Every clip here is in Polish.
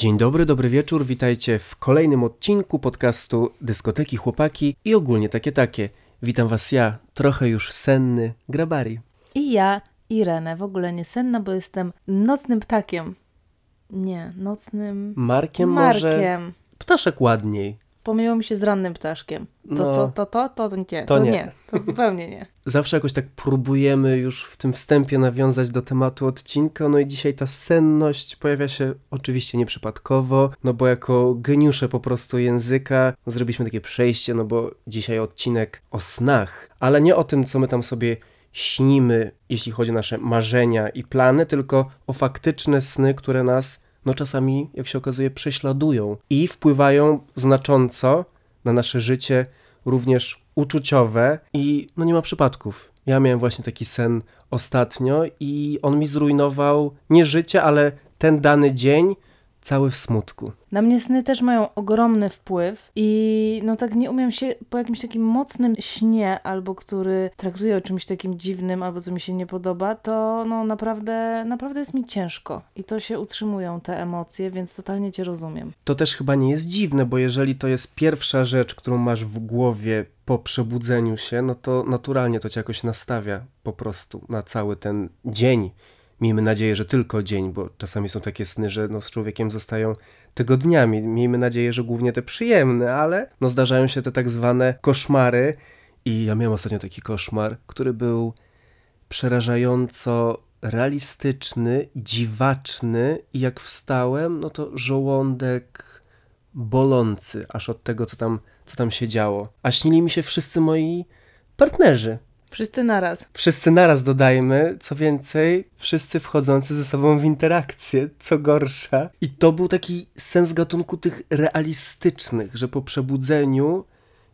Dzień dobry, dobry wieczór, witajcie w kolejnym odcinku podcastu Dyskoteki Chłopaki i ogólnie takie takie. Witam was ja, trochę już senny, Grabari. I ja, Irenę, w ogóle nie senna, bo jestem nocnym ptakiem. Nie, nocnym Markiem, może? markiem. Ptaszek ładniej. Pomyliło mi się z rannym ptaszkiem. To No. co, to to, to, to nie. To nie. nie. To zupełnie nie. Zawsze jakoś tak próbujemy już w tym wstępie nawiązać do tematu odcinka, no i dzisiaj ta senność pojawia się oczywiście nieprzypadkowo, no bo jako geniusze po prostu języka no zrobiliśmy takie przejście, no bo dzisiaj odcinek o snach, ale nie o tym, co my tam sobie śnimy, jeśli chodzi o nasze marzenia i plany, tylko o faktyczne sny, które nas no czasami, jak się okazuje, prześladują i wpływają znacząco na nasze życie, również uczuciowe i no nie ma przypadków. Ja miałem właśnie taki sen ostatnio i on mi zrujnował nie życie, ale ten dany dzień cały w smutku. Na mnie sny też mają ogromny wpływ i no tak nie umiem się po jakimś takim mocnym śnie, albo który traktuje o czymś takim dziwnym, albo co mi się nie podoba, to no naprawdę, naprawdę jest mi ciężko. I to się utrzymują te emocje, więc totalnie cię rozumiem. To też chyba nie jest dziwne, bo jeżeli to jest pierwsza rzecz, którą masz w głowie po przebudzeniu się, no to naturalnie to cię jakoś nastawia po prostu na cały ten dzień. Miejmy nadzieję, że tylko dzień, bo czasami są takie sny, że no z człowiekiem zostają tygodniami. Miejmy nadzieję, że głównie te przyjemne, ale no zdarzają się te tak zwane koszmary. I ja miałem ostatnio taki koszmar, który był przerażająco realistyczny, dziwaczny i jak wstałem, no to żołądek bolący aż od tego, co tam, co tam się działo. A śnili mi się wszyscy moi partnerzy. Wszyscy naraz. Wszyscy naraz dodajmy, co więcej, wszyscy wchodzący ze sobą w interakcję, co gorsza. I to był taki sens gatunku tych realistycznych, że po przebudzeniu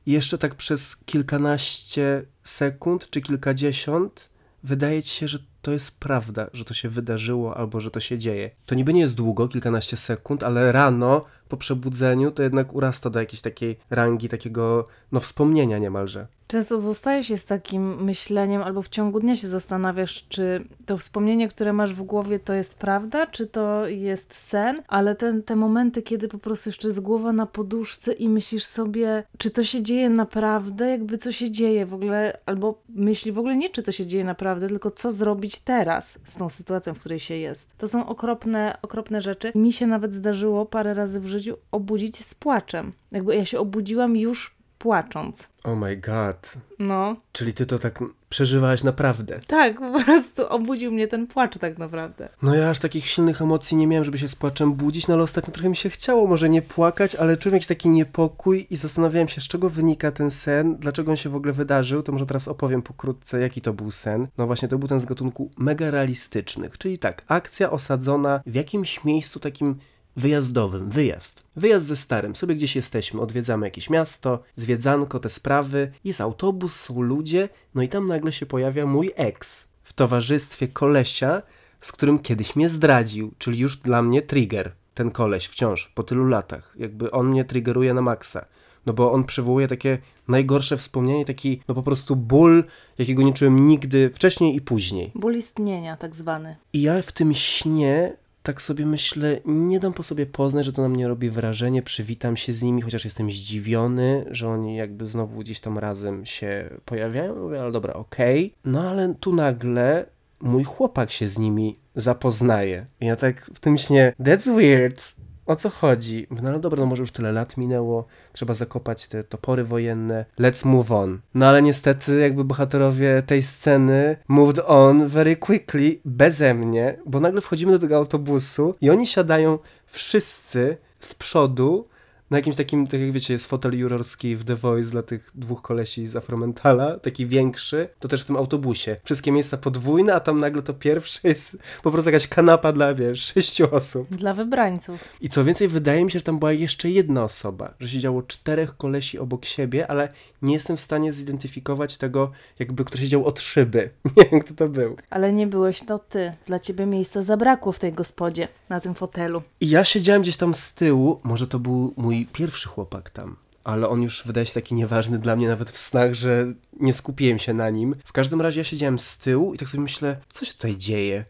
jeszcze tak przez kilkanaście sekund czy kilkadziesiąt wydaje ci się, że to jest prawda, że to się wydarzyło albo że to się dzieje. To niby nie jest długo, kilkanaście sekund, ale rano po przebudzeniu to jednak urasta do jakiejś takiej rangi, takiego no wspomnienia niemalże. Często zostajesz się z takim myśleniem, albo w ciągu dnia się zastanawiasz, czy to wspomnienie, które masz w głowie, to jest prawda, czy to jest sen, ale ten, te momenty, kiedy po prostu jeszcze jest głowa na poduszce i myślisz sobie, czy to się dzieje naprawdę, jakby co się dzieje w ogóle, albo myśli w ogóle nie, czy to się dzieje naprawdę, tylko co zrobić teraz z tą sytuacją, w której się jest. To są okropne, okropne rzeczy. Mi się nawet zdarzyło parę razy w życiu obudzić z płaczem. Jakby ja się obudziłam już płacząc. Oh my god. No, Czyli ty to tak przeżywałaś naprawdę. tak, po prostu obudził mnie ten płacz tak naprawdę. No ja aż takich silnych emocji nie miałem, żeby się z płaczem budzić, no ale ostatnio trochę mi się chciało może nie płakać, ale czułem jakiś taki niepokój i zastanawiałem się, z czego wynika ten sen, dlaczego on się w ogóle wydarzył, to może teraz opowiem pokrótce, jaki to był sen. No właśnie, to był ten z gatunku mega realistycznych, czyli tak, akcja osadzona w jakimś miejscu takim wyjazdowym, wyjazd. Wyjazd ze starym, sobie gdzieś jesteśmy, odwiedzamy jakieś miasto, zwiedzanko, te sprawy, jest autobus, są ludzie, no i tam nagle się pojawia mój ex w towarzystwie kolesia, z którym kiedyś mnie zdradził, czyli już dla mnie trigger, ten koleś wciąż, po tylu latach, jakby on mnie triggeruje na maksa. No bo on przywołuje takie najgorsze wspomnienie, taki no po prostu ból, jakiego nie czułem nigdy wcześniej i później. Ból istnienia tak zwany. I ja w tym śnie tak sobie myślę, nie dam po sobie poznać, że to na mnie robi wrażenie, przywitam się z nimi, chociaż jestem zdziwiony, że oni jakby znowu gdzieś tam razem się pojawiają. Mówię, ale dobra, okej. No ale tu nagle mój chłopak się z nimi zapoznaje. I ja tak w tym śnie, that's weird. O co chodzi? No ale dobra, no może już tyle lat minęło, trzeba zakopać te topory wojenne, let's move on. No ale niestety jakby bohaterowie tej sceny moved on very quickly, beze mnie, bo nagle wchodzimy do tego autobusu i oni siadają wszyscy z przodu na jakimś takim, tak jak wiecie, jest fotel jurorski w The Voice dla tych dwóch kolesi z Afromentala, taki większy, to też w tym autobusie. Wszystkie miejsca podwójne, a tam nagle to pierwsze jest po prostu jakaś kanapa dla, wiesz, sześciu osób. Dla wybrańców. I co więcej, wydaje mi się, że tam była jeszcze jedna osoba, że siedziało czterech kolesi obok siebie, ale nie jestem w stanie zidentyfikować tego, jakby kto siedział od szyby. Nie wiem, kto to był. Ale nie byłeś to ty. Dla ciebie miejsca zabrakło w tej gospodzie, na tym fotelu. I ja siedziałem gdzieś tam z tyłu, może to był mój pierwszy chłopak tam, ale on już wydaje się taki nieważny dla mnie nawet w snach, że nie skupiłem się na nim. W każdym razie ja siedziałem z tyłu i tak sobie myślę, co się tutaj dzieje?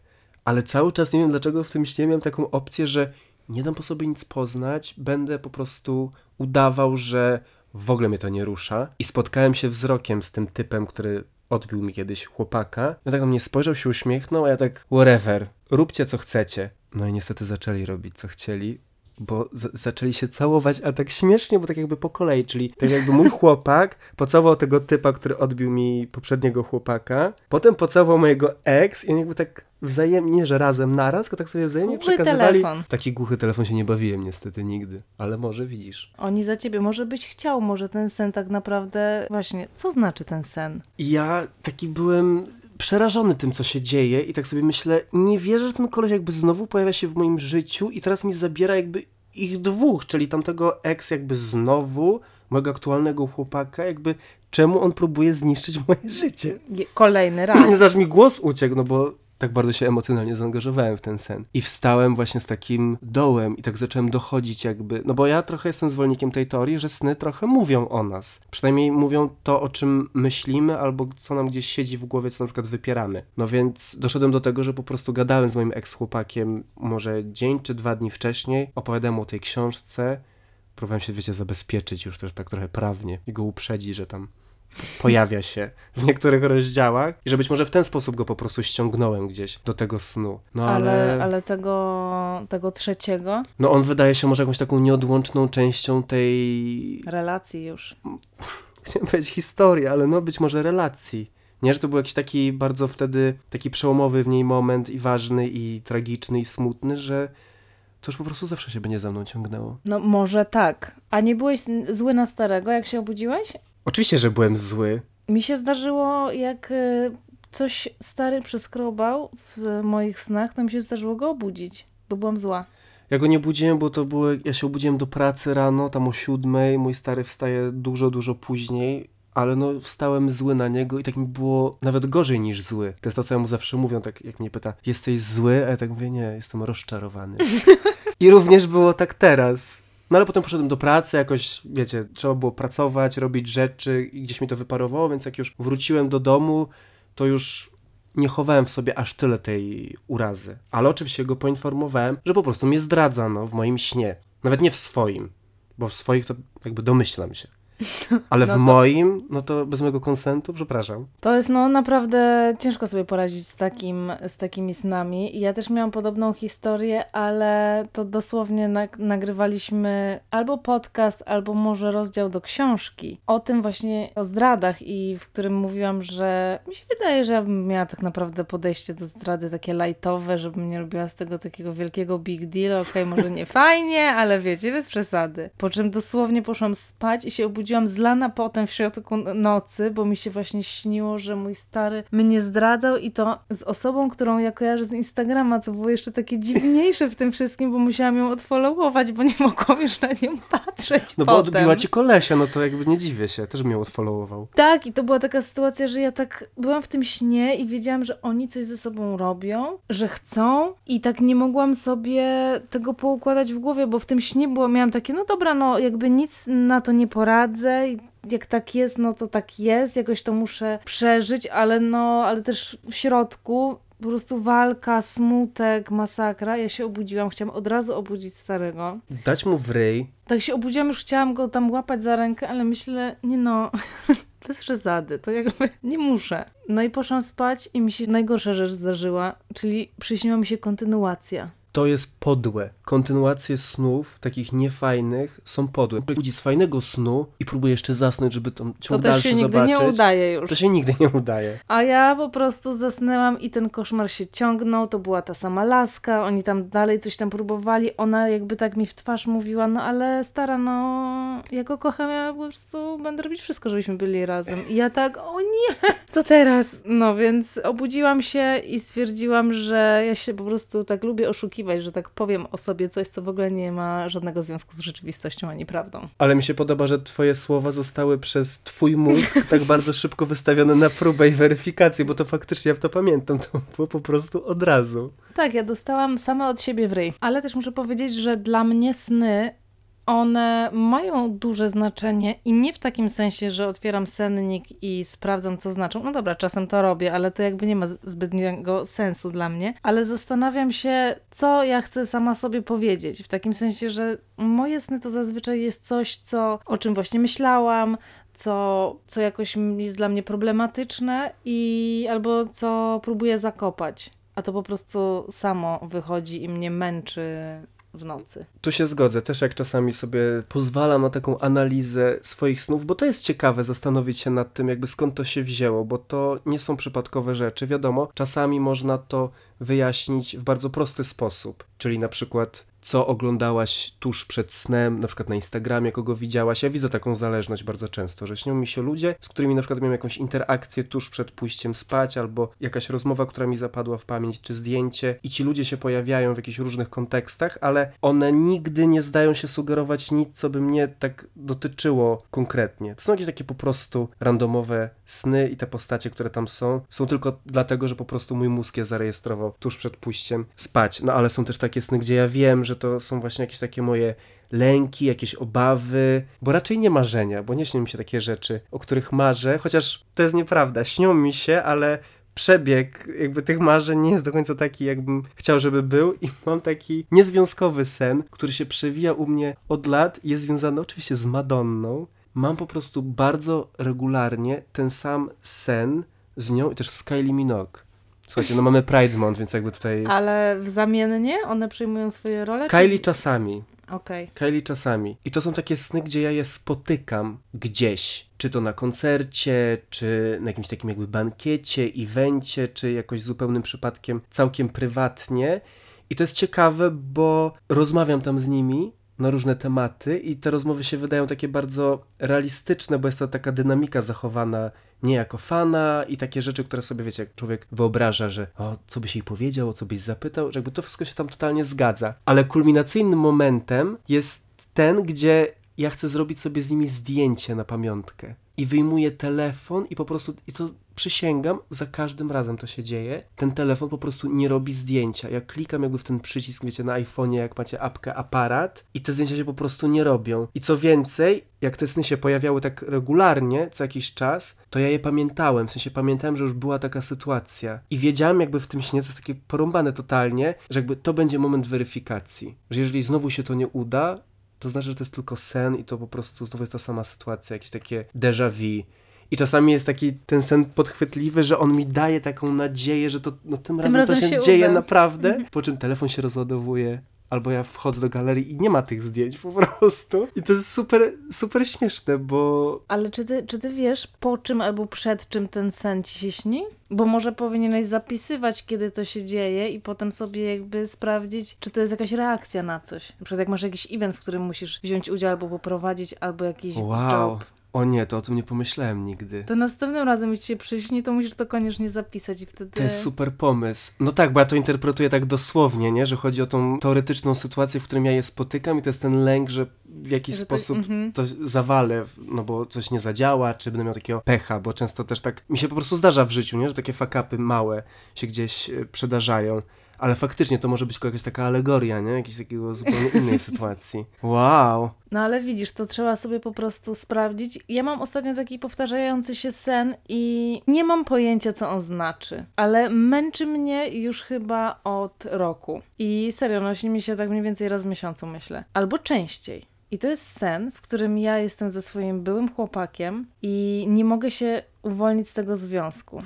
Ale cały czas nie wiem dlaczego w tym śnie miałem taką opcję, że nie dam po sobie nic poznać, będę po prostu udawał, że w ogóle mnie to nie rusza. I spotkałem się wzrokiem z tym typem, który odbił mi kiedyś chłopaka. No tak na mnie spojrzał, się uśmiechnął, a ja tak, whatever, róbcie co chcecie. No i niestety zaczęli robić co chcieli, bo zaczęli się całować, ale tak śmiesznie, bo tak jakby po kolei, czyli tak jakby mój chłopak pocałował tego typa, który odbił mi poprzedniego chłopaka, potem pocałował mojego ex i oni jakby tak wzajemnie, że razem naraz, tylko tak sobie wzajemnie Głuchy przekazywali. telefon. Taki głuchy telefon się nie bawiłem niestety nigdy, ale może widzisz. Oni za ciebie, może byś chciał, może ten sen tak naprawdę, właśnie, co znaczy ten sen? Ja taki byłem przerażony tym, co się dzieje i tak sobie myślę, nie wierzę, że ten koleś jakby znowu pojawia się w moim życiu i teraz mi zabiera jakby ich dwóch, czyli tamtego ex jakby znowu, mojego aktualnego chłopaka, jakby czemu on próbuje zniszczyć moje życie. Kolejny raz. Zaż mi głos uciekł, no bo tak bardzo się emocjonalnie zaangażowałem w ten sen. I wstałem właśnie z takim dołem i tak zacząłem dochodzić jakby, no bo ja trochę jestem zwolennikiem tej teorii, że sny trochę mówią o nas. Przynajmniej mówią to, o czym myślimy albo co nam gdzieś siedzi w głowie, co na przykład wypieramy. No więc doszedłem do tego, że po prostu gadałem z moim ex-chłopakiem może dzień czy dwa dni wcześniej, opowiadałem o tej książce, próbowałem się, wiecie, zabezpieczyć już też tak trochę prawnie i go uprzedzić, że tam pojawia się w niektórych rozdziałach i że być może w ten sposób go po prostu ściągnąłem gdzieś do tego snu. No ale, Ale, ale tego, tego trzeciego no on wydaje się może jakąś taką nieodłączną częścią tej, relacji już. chciałem powiedzieć historii, ale no być może relacji. Nie, że to był jakiś taki bardzo wtedy, taki przełomowy w niej moment i ważny i tragiczny i smutny, że to już po prostu zawsze się będzie za mną ciągnęło. No może tak. A nie byłeś zły na starego, jak się obudziłeś? Oczywiście, że byłem zły. Mi się zdarzyło, jak y, coś stary przeskrobał w moich snach, to mi się zdarzyło go obudzić, bo byłam zła. Ja go nie budziłem, bo to było, ja się obudziłem do pracy rano, tam o siódmej, mój stary wstaje dużo, dużo później, ale no wstałem zły na niego i tak mi było nawet gorzej niż zły. To jest to, co ja mu zawsze mówią, tak jak mnie pyta, jesteś zły? A ja tak mówię, nie, jestem rozczarowany. I również było tak teraz. No ale potem poszedłem do pracy, jakoś, wiecie, trzeba było pracować, robić rzeczy i gdzieś mi to wyparowało, więc jak już wróciłem do domu, to już nie chowałem w sobie aż tyle tej urazy. Ale oczywiście go poinformowałem, że po prostu mnie zdradza, no, w moim śnie. Nawet nie w swoim, bo w swoich to jakby domyślam się. Ale No w to- moim, no to bez mojego konsentu, przepraszam. To jest no naprawdę ciężko sobie poradzić z, takim, z takimi snami. Ja też miałam podobną historię, ale to dosłownie nag- nagrywaliśmy albo podcast, albo może rozdział do książki o tym właśnie, o zdradach i w którym mówiłam, że mi się wydaje, że ja bym miała tak naprawdę podejście do zdrady takie lightowe, żebym nie robiła z tego takiego wielkiego big deal. Okej, może nie fajnie, ale wiecie, bez przesady. Po czym dosłownie poszłam spać i się obudziłam zlana potem w środku nocy, bo mi się właśnie śniło, że mój stary mnie zdradzał i to z osobą, którą ja kojarzę z Instagrama, co było jeszcze takie dziwniejsze w tym wszystkim, bo musiałam ją odfollowować, bo nie mogłam już na nią patrzeć No bo potem. odbiła ci kolesia, no to jakby nie dziwię się, też mnie odfollowował. Tak, i to była taka sytuacja, że ja tak byłam w tym śnie i wiedziałam, że oni coś ze sobą robią, że chcą i tak nie mogłam sobie tego poukładać w głowie, bo w tym śnie było, miałam takie, no dobra, no jakby nic na to nie poradzę i jak tak jest, no to tak jest, jakoś to muszę przeżyć, ale no, ale też w środku po prostu walka, smutek, masakra. Ja się obudziłam, chciałam od razu obudzić starego. Dać mu w ryj, Tak się obudziłam, już chciałam go tam łapać za rękę, ale myślę, nie no, bez przesady, to jakby nie muszę. No i poszłam spać i mi się najgorsza rzecz zdarzyła, czyli przyśniła mi się kontynuacja. To jest podłe. Kontynuacje snów, takich niefajnych, są podłe. Budzi z fajnego snu i próbuje jeszcze zasnąć, żeby tam To ciąg też dalszy się nigdy zobaczyć. nie udaje już. To się nigdy nie udaje. A ja po prostu zasnęłam i ten koszmar się ciągnął, to była ta sama laska, oni tam dalej coś tam próbowali, ona jakby tak mi w twarz mówiła, no ale stara, no ja go kocham, ja po prostu będę robić wszystko, żebyśmy byli razem. I ja tak, o nie, co teraz? No więc obudziłam się i stwierdziłam, że ja się po prostu tak lubię oszukiwać, że tak powiem o sobie coś, co w ogóle nie ma żadnego związku z rzeczywistością ani prawdą. Ale mi się podoba, że twoje słowa zostały przez twój mózg tak bardzo szybko wystawione na próbę i weryfikację, bo to faktycznie, ja to pamiętam, to było po prostu od razu. Tak, ja dostałam sama od siebie w ryj. Ale też muszę powiedzieć, że dla mnie sny one mają duże znaczenie i nie w takim sensie, że otwieram sennik i sprawdzam, co znaczą. No dobra, czasem to robię, ale to jakby nie ma zbytniego sensu dla mnie. Ale zastanawiam się, co ja chcę sama sobie powiedzieć. W takim sensie, że moje sny to zazwyczaj jest coś, co, o czym właśnie myślałam, co, co jakoś jest dla mnie problematyczne i albo co próbuję zakopać. A to po prostu samo wychodzi i mnie męczy w nocy. Tu się zgodzę, też jak czasami sobie pozwalam na taką analizę swoich snów, bo to jest ciekawe zastanowić się nad tym, jakby skąd to się wzięło, bo to nie są przypadkowe rzeczy. Wiadomo, czasami można to wyjaśnić w bardzo prosty sposób, czyli na przykład co oglądałaś tuż przed snem, na przykład na Instagramie, kogo widziałaś. Ja widzę taką zależność bardzo często, że śnią mi się ludzie, z którymi na przykład miałem jakąś interakcję tuż przed pójściem spać, albo jakaś rozmowa, która mi zapadła w pamięć, czy zdjęcie, i ci ludzie się pojawiają w jakichś różnych kontekstach, ale one nigdy nie zdają się sugerować nic, co by mnie tak dotyczyło konkretnie. To są jakieś takie po prostu randomowe sny i te postacie, które tam są, są tylko dlatego, że po prostu mój mózg je zarejestrował tuż przed pójściem spać. No ale są też takie sny, gdzie ja wiem, że to są właśnie jakieś takie moje lęki, jakieś obawy, bo raczej nie marzenia, bo nie śnią mi się takie rzeczy, o których marzę, chociaż to jest nieprawda, śnią mi się, ale przebieg jakby tych marzeń nie jest do końca taki, jakbym chciał, żeby był i mam taki niezwiązkowy sen, który się przewija u mnie od lat jest związany oczywiście z Madonną. Mam po prostu bardzo regularnie ten sam sen z nią i też z Kylie Minogue. Słuchajcie, no mamy Pride Month, więc jakby tutaj... Ale zamiennie one przyjmują swoje role? Kylie czy... czasami. Okej. Okay. Kylie czasami. I to są takie sny, gdzie ja je spotykam gdzieś. Czy to na koncercie, czy na jakimś takim jakby bankiecie, evencie, czy jakoś zupełnym przypadkiem całkiem prywatnie. I to jest ciekawe, bo rozmawiam tam z nimi na różne tematy i te rozmowy się wydają takie bardzo realistyczne, bo jest to taka dynamika zachowana nie jako fana i takie rzeczy, które sobie, wiecie, jak człowiek wyobraża, że o, co byś jej powiedział, o co byś zapytał, że jakby to wszystko się tam totalnie zgadza. Ale kulminacyjnym momentem jest ten, gdzie ja chcę zrobić sobie z nimi zdjęcie na pamiątkę. I wyjmuję telefon i po prostu, i to przysięgam, za każdym razem to się dzieje. Ten telefon po prostu nie robi zdjęcia. Ja klikam jakby w ten przycisk, wiecie, na iPhone'ie, jak macie apkę aparat i te zdjęcia się po prostu nie robią. I co więcej, jak te sny się pojawiały tak regularnie, co jakiś czas, to ja je pamiętałem, w sensie pamiętałem, że już była taka sytuacja. I wiedziałem jakby w tym śnie, co jest takie porąbane totalnie, że jakby to będzie moment weryfikacji. Że jeżeli znowu się to nie uda, to znaczy, że to jest tylko sen i to po prostu znowu jest ta sama sytuacja, jakieś takie déjà vu. I czasami jest taki ten sen podchwytliwy, że on mi daje taką nadzieję, że to no, tym, tym razem, razem, to się, się dzieje uda. naprawdę, mhm. po czym telefon się rozładowuje, albo ja wchodzę do galerii i nie ma tych zdjęć po prostu. I to jest super, super śmieszne, bo... Ale czy ty, czy ty wiesz, po czym albo przed czym ten sen ci się śni? Bo może powinieneś zapisywać, kiedy to się dzieje i potem sobie jakby sprawdzić, czy to jest jakaś reakcja na coś. Na przykład jak masz jakiś event, w którym musisz wziąć udział albo poprowadzić, albo jakiś wow. job. O nie, to o tym nie pomyślałem nigdy. To następnym razem, jeśli cię przyśni, to musisz to koniecznie zapisać i wtedy... To jest super pomysł. No tak, bo ja to interpretuję tak dosłownie, nie? Że chodzi o tą teoretyczną sytuację, w którym ja je spotykam i to jest ten lęk, że w jakiś że sposób to, mm -hmm. to zawalę, no bo coś nie zadziała, czy będę miał takiego pecha, bo często też tak mi się po prostu zdarza w życiu, nie? Że takie fakapy małe się gdzieś e, przydarzają. Ale faktycznie to może być jakaś taka alegoria, nie? Jakiejś takiego zupełnie innej sytuacji. Wow. No ale widzisz, to trzeba sobie po prostu sprawdzić. Ja mam ostatnio taki powtarzający się sen i nie mam pojęcia, co on znaczy. Ale męczy mnie już chyba od roku. I serio, nosi mi się tak mniej więcej raz w miesiącu, myślę. Albo częściej. I to jest sen, w którym ja jestem ze swoim byłym chłopakiem i nie mogę się uwolnić z tego związku.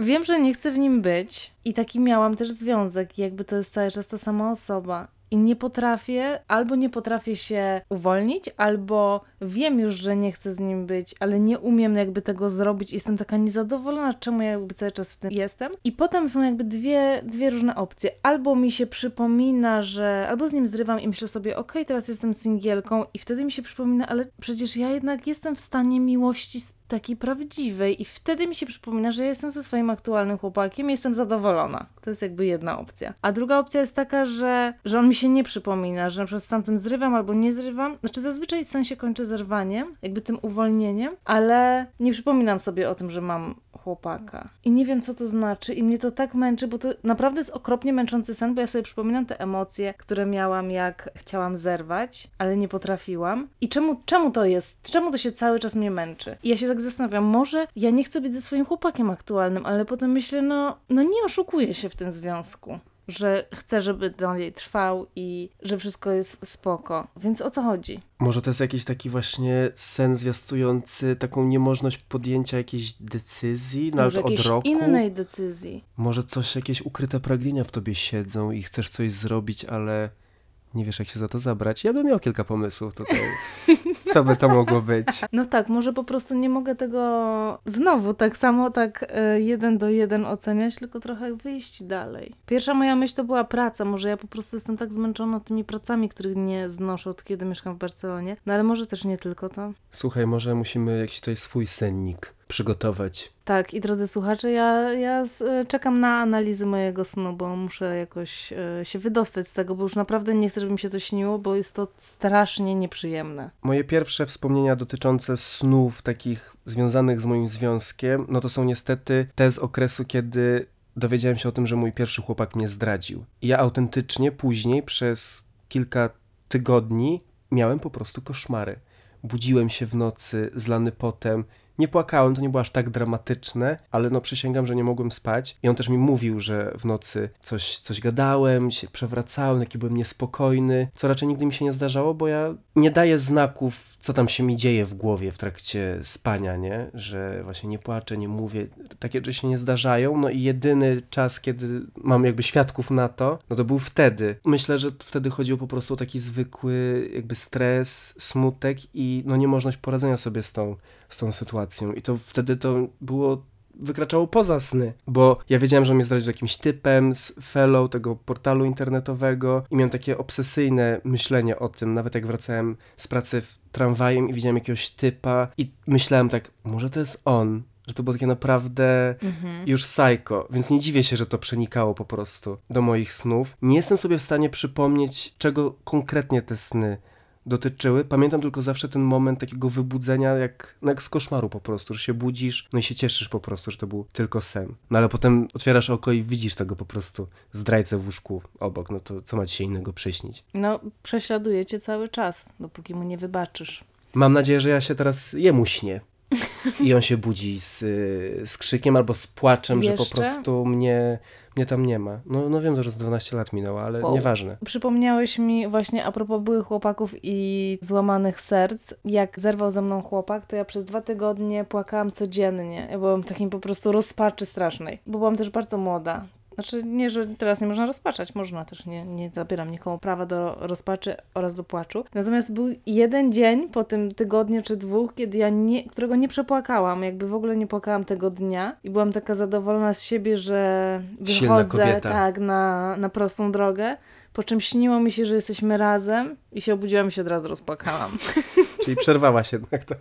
Wiem, że nie chcę w nim być i taki miałam też związek, jakby to jest cały czas ta sama osoba. I nie potrafię, albo nie potrafię się uwolnić, albo wiem już, że nie chcę z nim być, ale nie umiem jakby tego zrobić. Jestem taka niezadowolona, czemu ja jakby cały czas w tym jestem. I potem są jakby dwie, dwie różne opcje. Albo mi się przypomina, że albo z nim zrywam i myślę sobie, okej, okay, teraz jestem singielką i wtedy mi się przypomina, ale przecież ja jednak jestem w stanie miłości takiej prawdziwej i wtedy mi się przypomina, że jestem ze swoim aktualnym chłopakiem jestem zadowolona. To jest jakby jedna opcja. A druga opcja jest taka, że, że on mi się nie przypomina, że na przykład z tamtym zrywam albo nie zrywam. Znaczy zazwyczaj sen się kończy zerwaniem, jakby tym uwolnieniem, ale nie przypominam sobie o tym, że mam chłopaka. I nie wiem, co to znaczy, i mnie to tak męczy, bo to naprawdę jest okropnie męczący sen, bo ja sobie przypominam te emocje, które miałam, jak chciałam zerwać, ale nie potrafiłam. I czemu, czemu to jest? Czemu to się cały czas mnie męczy? I ja się tak zastanawiam, może ja nie chcę być ze swoim chłopakiem aktualnym, ale potem myślę, no, no nie oszukuję się w tym związku że chcę, żeby dalej trwał i że wszystko jest spoko. Więc o co chodzi? Może to jest jakiś taki właśnie sen zwiastujący taką niemożność podjęcia jakiejś decyzji, nawet Może od jakiejś roku. innej decyzji. Może coś, jakieś ukryte pragnienia w tobie siedzą i chcesz coś zrobić, ale nie wiesz, jak się za to zabrać. Ja bym miał kilka pomysłów tutaj, co by to mogło być. No tak, może po prostu nie mogę tego znowu tak samo, tak e, jeden do jeden oceniać, tylko trochę wyjść dalej. Pierwsza moja myśl to była praca. Może ja po prostu jestem tak zmęczona tymi pracami, których nie znoszę od kiedy mieszkam w Barcelonie. No ale może też nie tylko to. Słuchaj, może musimy jakiś tutaj swój sennik przygotować. Tak, i drodzy słuchacze, ja, ja e, czekam na analizy mojego snu, bo muszę jakoś e, się wydostać z tego, bo już naprawdę nie chcę, żeby mi się to śniło, bo jest to strasznie nieprzyjemne. Moje pierwsze wspomnienia dotyczące snów takich związanych z moim związkiem, no to są niestety te z okresu, kiedy dowiedziałem się o tym, że mój pierwszy chłopak mnie zdradził. I ja autentycznie później przez kilka tygodni miałem po prostu koszmary. Budziłem się w nocy, zlany potem. Nie płakałem, to nie było aż tak dramatyczne, ale no przysięgam, że nie mogłem spać. I on też mi mówił, że w nocy coś, coś gadałem, się przewracałem, taki byłem niespokojny, co raczej nigdy mi się nie zdarzało, bo ja nie daję znaków, co tam się mi dzieje w głowie w trakcie spania, nie? Że właśnie nie płaczę, nie mówię, takie rzeczy się nie zdarzają. No i jedyny czas, kiedy mam jakby świadków na to, no to był wtedy. Myślę, że wtedy chodziło po prostu o taki zwykły jakby stres, smutek i no niemożność poradzenia sobie z tą, z tą sytuacją. I to wtedy to było wykraczało poza sny, bo ja wiedziałem, że on mnie zdradził jakimś typem z fellow tego portalu internetowego i miałem takie obsesyjne myślenie o tym, nawet jak wracałem z pracy tramwajem i widziałem jakiegoś typa i myślałem tak, może to jest on, że to było takie naprawdę już psycho, więc nie dziwię się, że to przenikało po prostu do moich snów. Nie jestem sobie w stanie przypomnieć, czego konkretnie te sny dotyczyły. Pamiętam tylko zawsze ten moment takiego wybudzenia, jak, no jak z koszmaru po prostu, że się budzisz, no i się cieszysz po prostu, że to był tylko sen. No ale potem otwierasz oko i widzisz tego po prostu zdrajcę w łóżku obok, no to co ma ci się innego przyśnić? No, prześladuje cię cały czas, dopóki mu nie wybaczysz. Mam nadzieję, że ja się teraz jemu śnię. I on się budzi z, y, z krzykiem albo z płaczem, że po Jeszcze? prostu mnie, mnie tam nie ma. No, no wiem, że już 12 lat minęło, ale Wow. nieważne. Przypomniałeś mi właśnie a propos byłych chłopaków i złamanych serc. Jak zerwał ze mną chłopak, to ja przez dwa tygodnie płakałam codziennie. Ja byłam takim po prostu rozpaczy strasznej, bo byłam też bardzo młoda. Znaczy nie, że teraz nie można rozpaczać, można też, nie, nie zabieram nikomu prawa do rozpaczy oraz do płaczu. Natomiast był jeden dzień po tym tygodniu czy dwóch, kiedy ja nie, którego nie przepłakałam, jakby w ogóle nie płakałam tego dnia i byłam taka zadowolona z siebie, że wychodzę tak na, na prostą drogę. Po czym śniło mi się, że jesteśmy razem i się obudziłam i się od razu rozpłakałam. Czyli przerwałaś jednak to.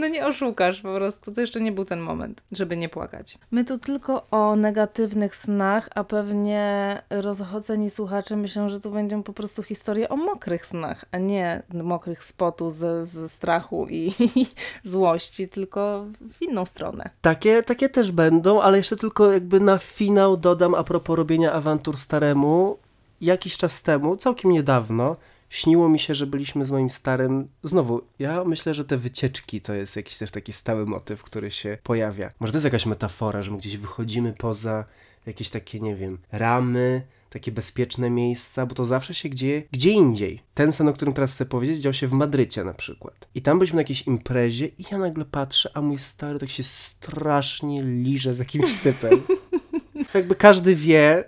No nie oszukasz po prostu. To jeszcze nie był ten moment, żeby nie płakać. My tu tylko o negatywnych snach, a pewnie rozchodzeni słuchacze myślą, że tu będą po prostu historie o mokrych snach, a nie mokrych spotu ze, ze strachu i złości, tylko w inną stronę. Takie, takie też będą, ale jeszcze tylko jakby na finał dodam a propos robienia awantur staremu. Jakiś czas temu, całkiem niedawno, śniło mi się, że byliśmy z moim starym. Znowu, ja myślę, że te wycieczki to jest jakiś też taki stały motyw, który się pojawia. Może to jest jakaś metafora, że my gdzieś wychodzimy poza jakieś takie, nie wiem, ramy, takie bezpieczne miejsca, bo to zawsze się dzieje gdzie indziej. Ten sen, o którym teraz chcę powiedzieć, dział się w Madrycie na przykład. I tam byliśmy na jakiejś imprezie i ja nagle patrzę, a mój stary tak się strasznie liże z jakimś typem. Co jakby każdy wie,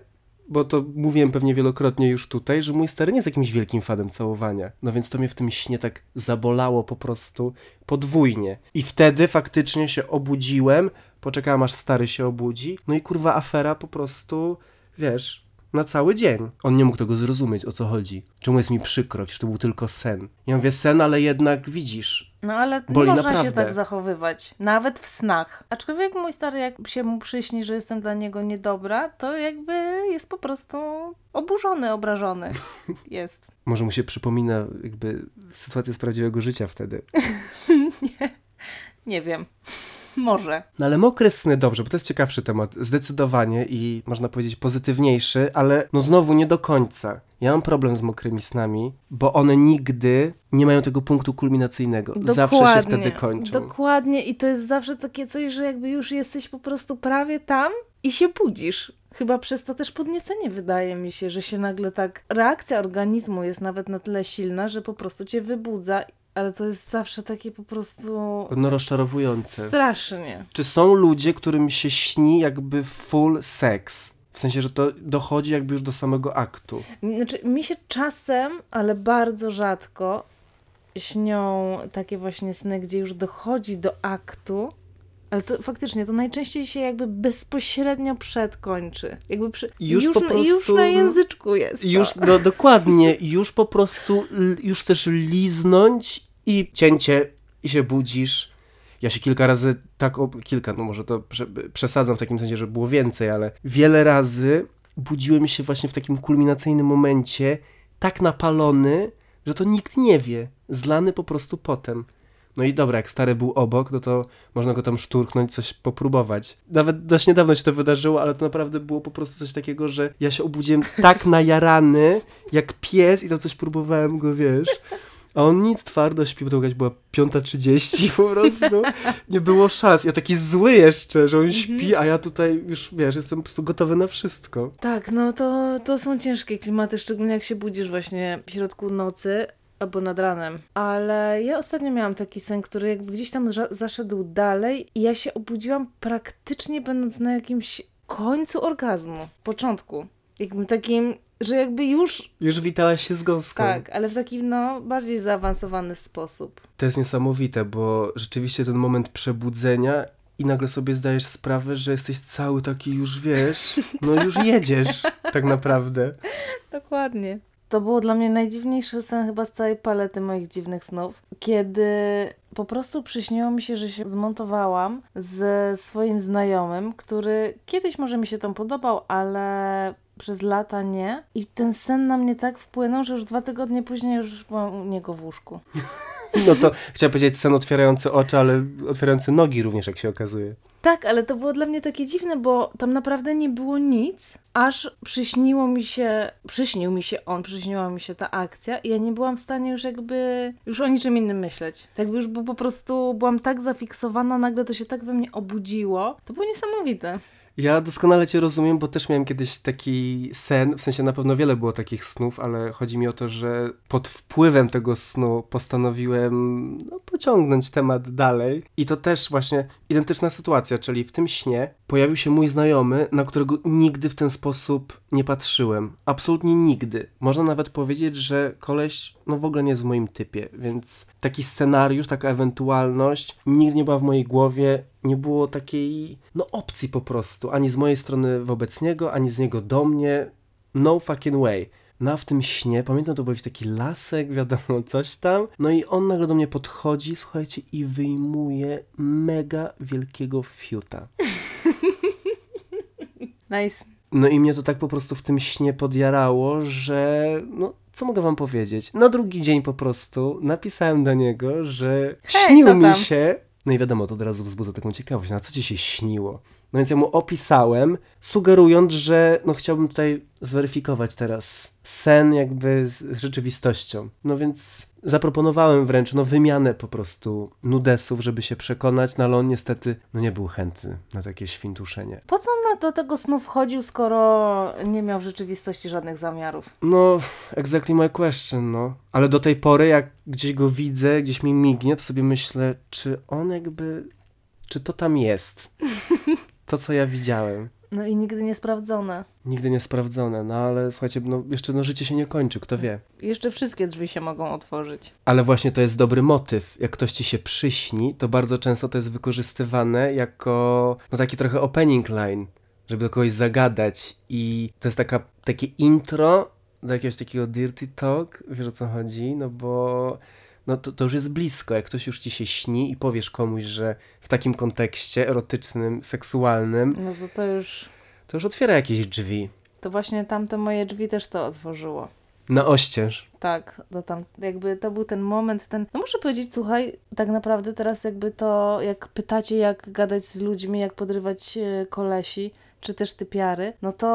bo to mówiłem pewnie wielokrotnie już tutaj, że mój stary nie jest jakimś wielkim fanem całowania. No więc to mnie w tym śnie tak zabolało po prostu podwójnie. I wtedy faktycznie się obudziłem, poczekałem aż stary się obudzi, no i kurwa afera po prostu, wiesz, na cały dzień. On nie mógł tego zrozumieć, o co chodzi. Czemu jest mi przykro, że to był tylko sen. Ja mówię sen, ale jednak widzisz. No ale nie Boli można się naprawdę. tak zachowywać, nawet w snach. Aczkolwiek mój stary, jak się mu przyśni, że jestem dla niego niedobra, to jakby jest po prostu oburzony, obrażony. Jest. Może mu się przypomina jakby sytuacja z prawdziwego życia wtedy. Nie wiem. Może. No ale mokre sny dobrze, bo to jest ciekawszy temat, zdecydowanie i można powiedzieć pozytywniejszy, ale no znowu nie do końca. Ja mam problem z mokrymi snami, bo one nigdy nie mają tego punktu kulminacyjnego. Zawsze się wtedy kończą. Dokładnie i to jest zawsze takie coś, że jakby już jesteś po prostu prawie tam i się budzisz. Chyba przez to też podniecenie wydaje mi się, że się nagle tak. Reakcja organizmu jest nawet na tyle silna, że po prostu cię wybudza, ale to jest zawsze takie po prostu. No rozczarowujące. Strasznie. Czy są ludzie, którym się śni jakby full seks? W sensie, że to dochodzi jakby już do samego aktu. Znaczy, mi się czasem, ale bardzo rzadko śnią takie właśnie sny, gdzie już dochodzi do aktu, ale to faktycznie, to najczęściej się jakby bezpośrednio przed kończy. Jakby przy, Już już, po na- prostu- już na języczku jest. Już, to. no dokładnie, już po prostu, już chcesz liznąć i cięcie i się budzisz. Ja się kilka razy, tak, o, kilka, no może to prze, przesadzam w takim sensie, że było więcej, ale wiele razy budziłem się właśnie w takim kulminacyjnym momencie, tak napalony, że to nikt nie wie. Zlany po prostu potem. No i dobra, jak stary był obok, no to można go tam szturchnąć, coś popróbować. Nawet dość niedawno się to wydarzyło, ale to naprawdę było po prostu coś takiego, że ja się obudziłem tak najarany, jak pies i tam coś próbowałem go, wiesz. A on nic twardo śpi, bo to jakaś była 5.30 po prostu. Nie było szans. Ja taki zły jeszcze, że on śpi, a ja tutaj już, wiesz, jestem po prostu gotowy na wszystko. Tak, no to, to są ciężkie klimaty, szczególnie jak się budzisz właśnie w środku nocy albo nad ranem. Ale ja ostatnio miałam taki sen, który jakby gdzieś tam za- zaszedł dalej i ja się obudziłam praktycznie będąc na jakimś końcu orgazmu, początku. Jakbym takim, że jakby już Już witałaś się z gąską. tak, ale w taki no bardziej zaawansowany sposób. To jest niesamowite, bo rzeczywiście ten moment przebudzenia i nagle sobie zdajesz sprawę, że jesteś cały taki już, wiesz, no już jedziesz tak naprawdę. Dokładnie. To było dla mnie najdziwniejszy sen chyba z całej palety moich dziwnych snów, kiedy po prostu przyśniło mi się, że się zmontowałam ze swoim znajomym, który kiedyś może mi się tam podobał, ale przez lata nie. I ten sen na mnie tak wpłynął, że już dwa tygodnie później już byłam u niego w łóżku. No to chciałem powiedzieć sen otwierający oczy, ale otwierający nogi również, jak się okazuje. Tak, ale to było dla mnie takie dziwne, bo tam naprawdę nie było nic, aż przyśniło mi się, przyśnił mi się on, przyśniła mi się ta akcja i ja nie byłam w stanie już jakby, już o niczym innym myśleć. Tak już bo po prostu byłam tak zafiksowana, nagle to się tak we mnie obudziło. To było niesamowite. Ja doskonale Cię rozumiem, bo też miałem kiedyś taki sen, w sensie na pewno wiele było takich snów, ale chodzi mi o to, że pod wpływem tego snu postanowiłem no, pociągnąć temat dalej. I to też właśnie identyczna sytuacja, czyli w tym śnie pojawił się mój znajomy, na którego nigdy w ten sposób nie patrzyłem. Absolutnie nigdy. Można nawet powiedzieć, że koleś no w ogóle nie jest w moim typie, więc taki scenariusz, taka ewentualność nigdy nie była w mojej głowie, nie było takiej no opcji po prostu, ani z mojej strony wobec niego, ani z niego do mnie. No fucking way. No a w tym śnie, pamiętam, to był jakiś taki lasek, wiadomo, coś tam. No i on nagle do mnie podchodzi, słuchajcie, i wyjmuje mega wielkiego fiuta. Nice. No i mnie to tak po prostu w tym śnie podjarało, że no co mogę wam powiedzieć? Na drugi dzień po prostu napisałem do niego, że Hej, śnił mi się. No i wiadomo, to od razu wzbudza taką ciekawość, no a co ci się śniło? No więc ja mu opisałem, sugerując, że no chciałbym tutaj zweryfikować teraz sen jakby z rzeczywistością. No więc zaproponowałem wręcz no wymianę po prostu nudesów, żeby się przekonać, no ale on niestety no nie był chętny na takie świntuszenie. Po co on na do tego snu wchodził, skoro nie miał w rzeczywistości żadnych zamiarów? No, exactly my question, no. Ale do tej pory, jak gdzieś go widzę, gdzieś mi mignie, to sobie myślę, czy on jakby, czy to tam jest? To, co ja widziałem. No i nigdy nie sprawdzone. Nigdy nie sprawdzone, no ale słuchajcie, no jeszcze no życie się nie kończy, kto wie. Jeszcze wszystkie drzwi się mogą otworzyć. Ale właśnie to jest dobry motyw. Jak ktoś ci się przyśni, to bardzo często to jest wykorzystywane jako no taki trochę opening line, żeby do kogoś zagadać. I to jest taka, takie intro do jakiegoś takiego dirty talk, wiesz o co chodzi? No bo no to, to już jest blisko. Jak ktoś już ci się śni i powiesz komuś, że w takim kontekście erotycznym, seksualnym, No to to już... to już otwiera jakieś drzwi. To właśnie tamte moje drzwi też to otworzyło. Na oścież. Tak, to tam jakby to był ten moment, ten. No muszę powiedzieć, słuchaj, tak naprawdę teraz jakby to, jak pytacie, jak gadać z ludźmi, jak podrywać e, kolesi, czy też typiary, no to,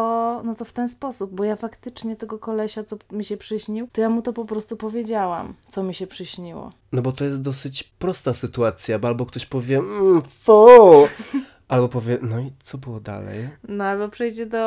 no to w ten sposób, bo ja faktycznie tego kolesia, co mi się przyśnił, to ja mu to po prostu powiedziałam, co mi się przyśniło. No bo to jest dosyć prosta sytuacja, bo albo ktoś powie, mm, fu, albo powie, no i co było dalej? No albo przejdzie do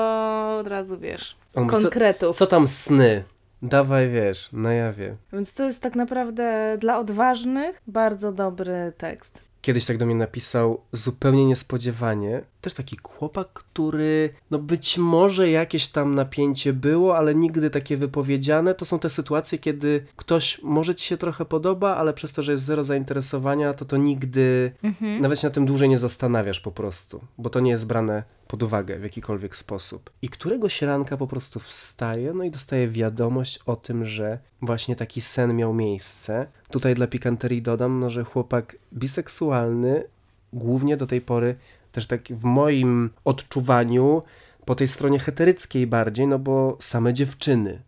od razu, wiesz, On mówi, co, konkretów. co tam sny? Dawaj, wiesz, na jawie. Więc to jest tak naprawdę dla odważnych bardzo dobry tekst. Kiedyś tak do mnie napisał zupełnie niespodziewanie. Też taki chłopak, który, no być może jakieś tam napięcie było, ale nigdy takie wypowiedziane. To są te sytuacje, kiedy ktoś może ci się trochę podoba, ale przez to, że jest zero zainteresowania, to to nigdy, nawet się na tym dłużej nie zastanawiasz po prostu, bo to nie jest brane pod uwagę w jakikolwiek sposób. I któregoś ranka po prostu wstaje, no i dostaje wiadomość o tym, że właśnie taki sen miał miejsce. Tutaj dla pikanterii dodam, no, że chłopak biseksualny, głównie do tej pory, też tak w moim odczuwaniu, po tej stronie heteryckiej bardziej, no bo same dziewczyny.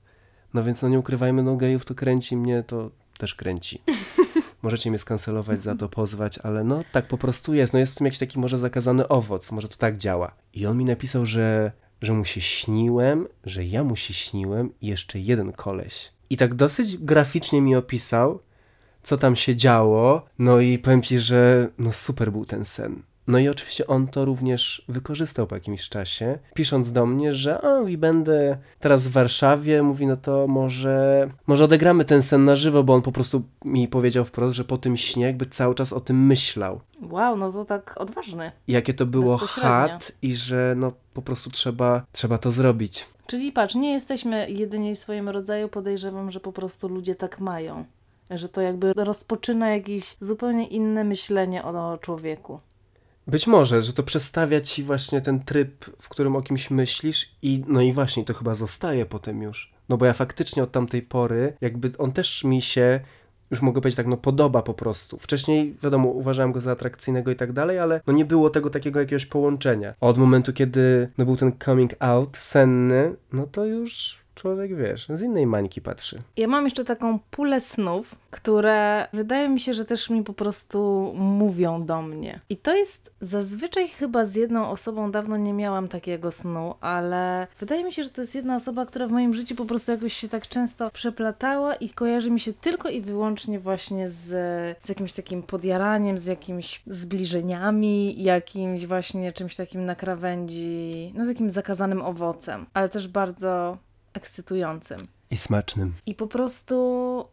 No więc no nie ukrywajmy, no gejów to kręci mnie, to też kręci. Możecie mnie skancelować za to, pozwać, ale no tak po prostu jest. No jest w tym jakiś taki może zakazany owoc, może to tak działa. I on mi napisał, że, że mu się śniłem, że ja mu się śniłem i jeszcze jeden koleś. I tak dosyć graficznie mi opisał, co tam się działo. No i powiem ci, że no super był ten sen. No i oczywiście on to również wykorzystał po jakimś czasie, pisząc do mnie, że o, i będę teraz w Warszawie, mówi, no to może, może odegramy ten sen na żywo, bo on po prostu mi powiedział wprost, że po tym śnie jakby cały czas o tym myślał. Wow, no to tak odważny. I jakie to było chat i że no po prostu trzeba, trzeba to zrobić. Czyli patrz, nie jesteśmy jedyni w swoim rodzaju, podejrzewam, że po prostu ludzie tak mają. Że to jakby rozpoczyna jakieś zupełnie inne myślenie o człowieku. Być może, że to przestawia ci właśnie ten tryb, w którym o kimś myślisz i no i właśnie to chyba zostaje potem już. No bo ja faktycznie od tamtej pory, jakby on też mi się, już mogę powiedzieć tak, no podoba po prostu. Wcześniej, wiadomo, uważałem go za atrakcyjnego i tak dalej, ale no nie było tego takiego jakiegoś połączenia. Od momentu, kiedy no był ten coming out senny, no to już człowiek, wiesz, z innej mańki patrzy. Ja mam jeszcze taką pulę snów, które wydaje mi się, że też mi po prostu mówią do mnie. I to jest zazwyczaj chyba z jedną osobą, dawno nie miałam takiego snu, ale wydaje mi się, że to jest jedna osoba, która w moim życiu po prostu jakoś się tak często przeplatała i kojarzy mi się tylko i wyłącznie właśnie z, z jakimś takim podjaraniem, z jakimiś zbliżeniami, jakimś właśnie czymś takim na krawędzi, no z takim zakazanym owocem, ale też bardzo ekscytującym. I smacznym. I po prostu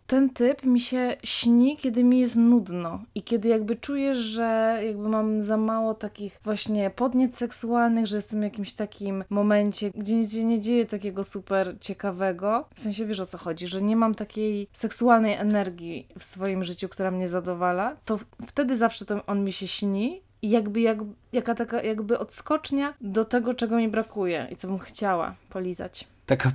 ten typ mi się śni, kiedy mi jest nudno i kiedy jakby czuję, że jakby mam za mało takich właśnie podniec seksualnych, że jestem w jakimś takim momencie, gdzie nic się nie dzieje takiego super ciekawego. W sensie wiesz o co chodzi, że nie mam takiej seksualnej energii w swoim życiu, która mnie zadowala, to wtedy zawsze to on mi się śni i jakby jak, jaka taka jakby odskocznia do tego, czego mi brakuje i co bym chciała polizać. Taka,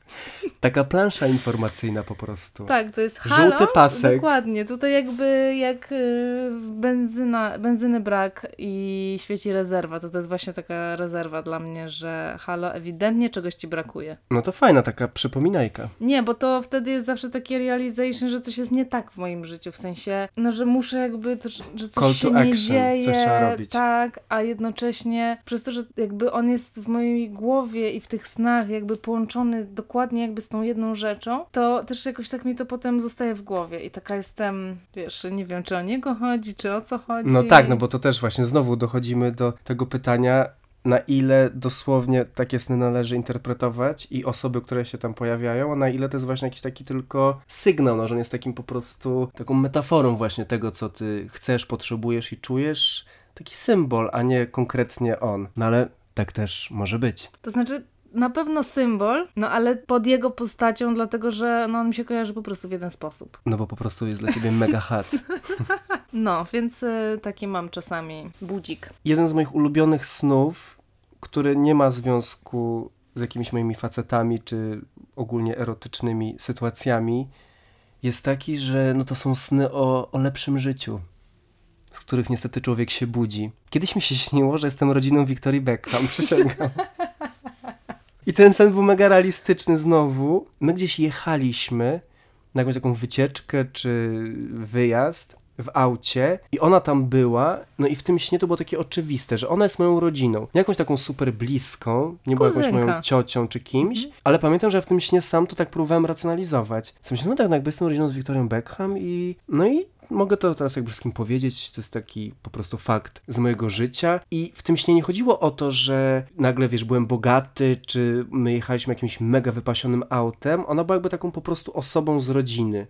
taka plansza informacyjna po prostu. Tak, to jest Żółty halo. pasek. Dokładnie. Tutaj jakby jak y, benzyna, benzyny brak i świeci rezerwa, to to jest właśnie taka rezerwa dla mnie, że halo, ewidentnie czegoś ci brakuje. No to fajna taka przypominajka. Nie, bo to wtedy jest zawsze takie realization, że coś jest nie tak w moim życiu, w sensie, no, że muszę jakby, to, że coś Call się to nie action, dzieje, coś trzeba robić. tak, a jednocześnie przez to, że jakby on jest w mojej głowie i w tych snach jakby połączony dokładnie jakby z tą jedną rzeczą, to też jakoś tak mi to potem zostaje w głowie i taka jestem, wiesz, nie wiem, czy o niego chodzi, czy o co chodzi. No tak, no bo to też właśnie znowu dochodzimy do tego pytania, na ile dosłownie takie sny należy interpretować i osoby, które się tam pojawiają, a na ile to jest właśnie jakiś taki tylko sygnał, no, że on jest takim po prostu taką metaforą właśnie tego, co ty chcesz, potrzebujesz i czujesz. Taki symbol, a nie konkretnie on. No ale tak też może być. To znaczy, na pewno symbol, no ale pod jego postacią, dlatego że no, on mi się kojarzy po prostu w jeden sposób. No bo po prostu jest dla ciebie mega hat. No, więc y, taki mam czasami budzik. jeden z moich ulubionych snów, który nie ma związku z jakimiś moimi facetami, czy ogólnie erotycznymi sytuacjami, jest taki, że no to są sny o, o lepszym życiu, z których niestety człowiek się budzi. Kiedyś mi się śniło, że jestem rodziną Victorii Beckham, przysięgam. I ten sen był mega realistyczny znowu. My gdzieś jechaliśmy na jakąś taką wycieczkę czy wyjazd w aucie i ona tam była, no i w tym śnie to było takie oczywiste, że ona jest moją rodziną. Nie jakąś taką super bliską, nie była jakąś moją ciocią czy kimś, ale pamiętam, że w tym śnie sam to tak próbowałem racjonalizować. Co myślałem, no tak, no jakby jestem rodziną z Victorią Beckham i no i mogę to teraz jakby wszystkim powiedzieć, to jest taki po prostu fakt z mojego życia i w tym śnie nie chodziło o to, że nagle, wiesz, byłem bogaty, czy my jechaliśmy jakimś mega wypasionym autem, ona była jakby taką po prostu osobą z rodziny.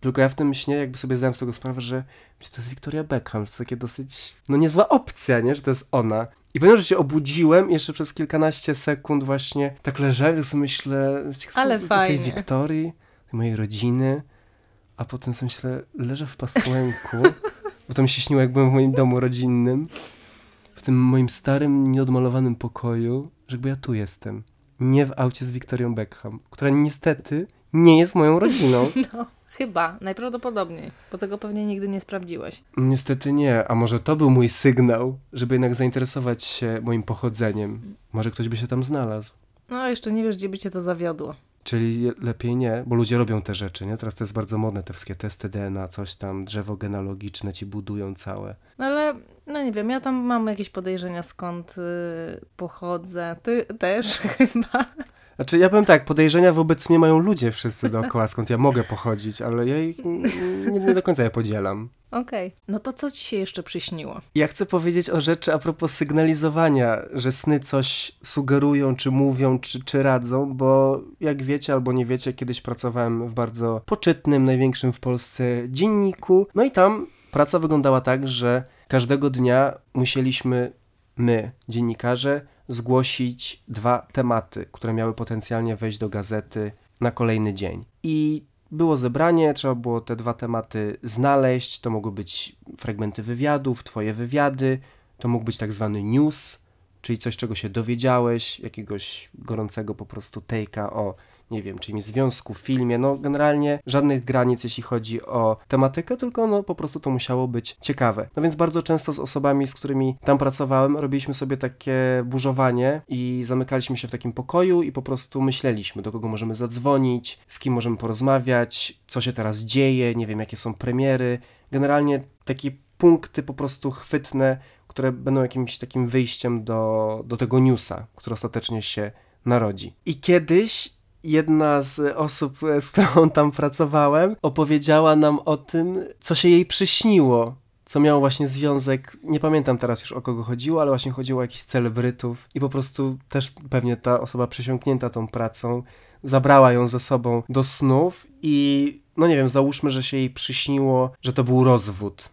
Tylko ja w tym śnie jakby sobie zdałem z tego sprawę, że to jest Victoria Beckham, to jest takie dosyć, no niezła opcja, nie, że to jest ona. I pamiętam, że się obudziłem jeszcze przez kilkanaście sekund właśnie tak leżałem, sobie myślę, Ale tej fajnie. Wiktorii, tej mojej rodziny, a potem sobie myślę, leżę w pasłęku, bo to mi się śniło, jak byłem w moim domu rodzinnym, w tym moim starym, nieodmalowanym pokoju, że jakby ja tu jestem. Nie w aucie z Victorią Beckham, która niestety nie jest moją rodziną. No, chyba, najprawdopodobniej, bo tego pewnie nigdy nie sprawdziłeś. Niestety nie, a może to był mój sygnał, żeby jednak zainteresować się moim pochodzeniem. Może ktoś by się tam znalazł. No, jeszcze nie wiesz, gdzie by cię to zawiodło. Czyli lepiej nie, bo ludzie robią te rzeczy, nie? Teraz to jest bardzo modne, te wszystkie testy DNA, coś tam, drzewo genealogiczne ci budują całe. No ale, no nie wiem, ja tam mam jakieś podejrzenia, skąd y, pochodzę. Ty też chyba. Znaczy, ja powiem tak, podejrzenia wobec mnie mają ludzie wszyscy dookoła, skąd ja mogę pochodzić, ale ja ich nie, nie do końca je podzielam. Okej. No to co ci się jeszcze przyśniło? Ja chcę powiedzieć o rzeczy a propos sygnalizowania, że sny coś sugerują, czy mówią, czy, czy radzą, bo jak wiecie albo nie wiecie, kiedyś pracowałem w bardzo poczytnym, największym w Polsce dzienniku. No i tam praca wyglądała tak, że każdego dnia musieliśmy my, dziennikarze, zgłosić dwa tematy, które miały potencjalnie wejść do gazety na kolejny dzień. I było zebranie, trzeba było te dwa tematy znaleźć. To mogły być fragmenty wywiadów, twoje wywiady, to mógł być tak zwany news, czyli coś, czego się dowiedziałeś, jakiegoś gorącego po prostu take'a o, nie wiem, czyimś związku, filmie. No, generalnie żadnych granic, jeśli chodzi o tematykę, tylko no, po prostu to musiało być ciekawe. No więc bardzo często z osobami, z którymi tam pracowałem, robiliśmy sobie takie burzowanie i zamykaliśmy się w takim pokoju i po prostu myśleliśmy, do kogo możemy zadzwonić, z kim możemy porozmawiać, co się teraz dzieje, nie wiem, jakie są premiery. Generalnie takie punkty po prostu chwytne, które będą jakimś takim wyjściem do, do tego newsa, który ostatecznie się narodzi. I kiedyś jedna z osób, e, z którą tam pracowałem, opowiedziała nam o tym, co się jej przyśniło. Co miało właśnie związek, nie pamiętam teraz już o kogo chodziło, ale właśnie chodziło o jakichś celebrytów i po prostu też pewnie ta osoba przysiągnięta tą pracą zabrała ją ze sobą do snów i no nie wiem, załóżmy, że się jej przyśniło, że to był rozwód.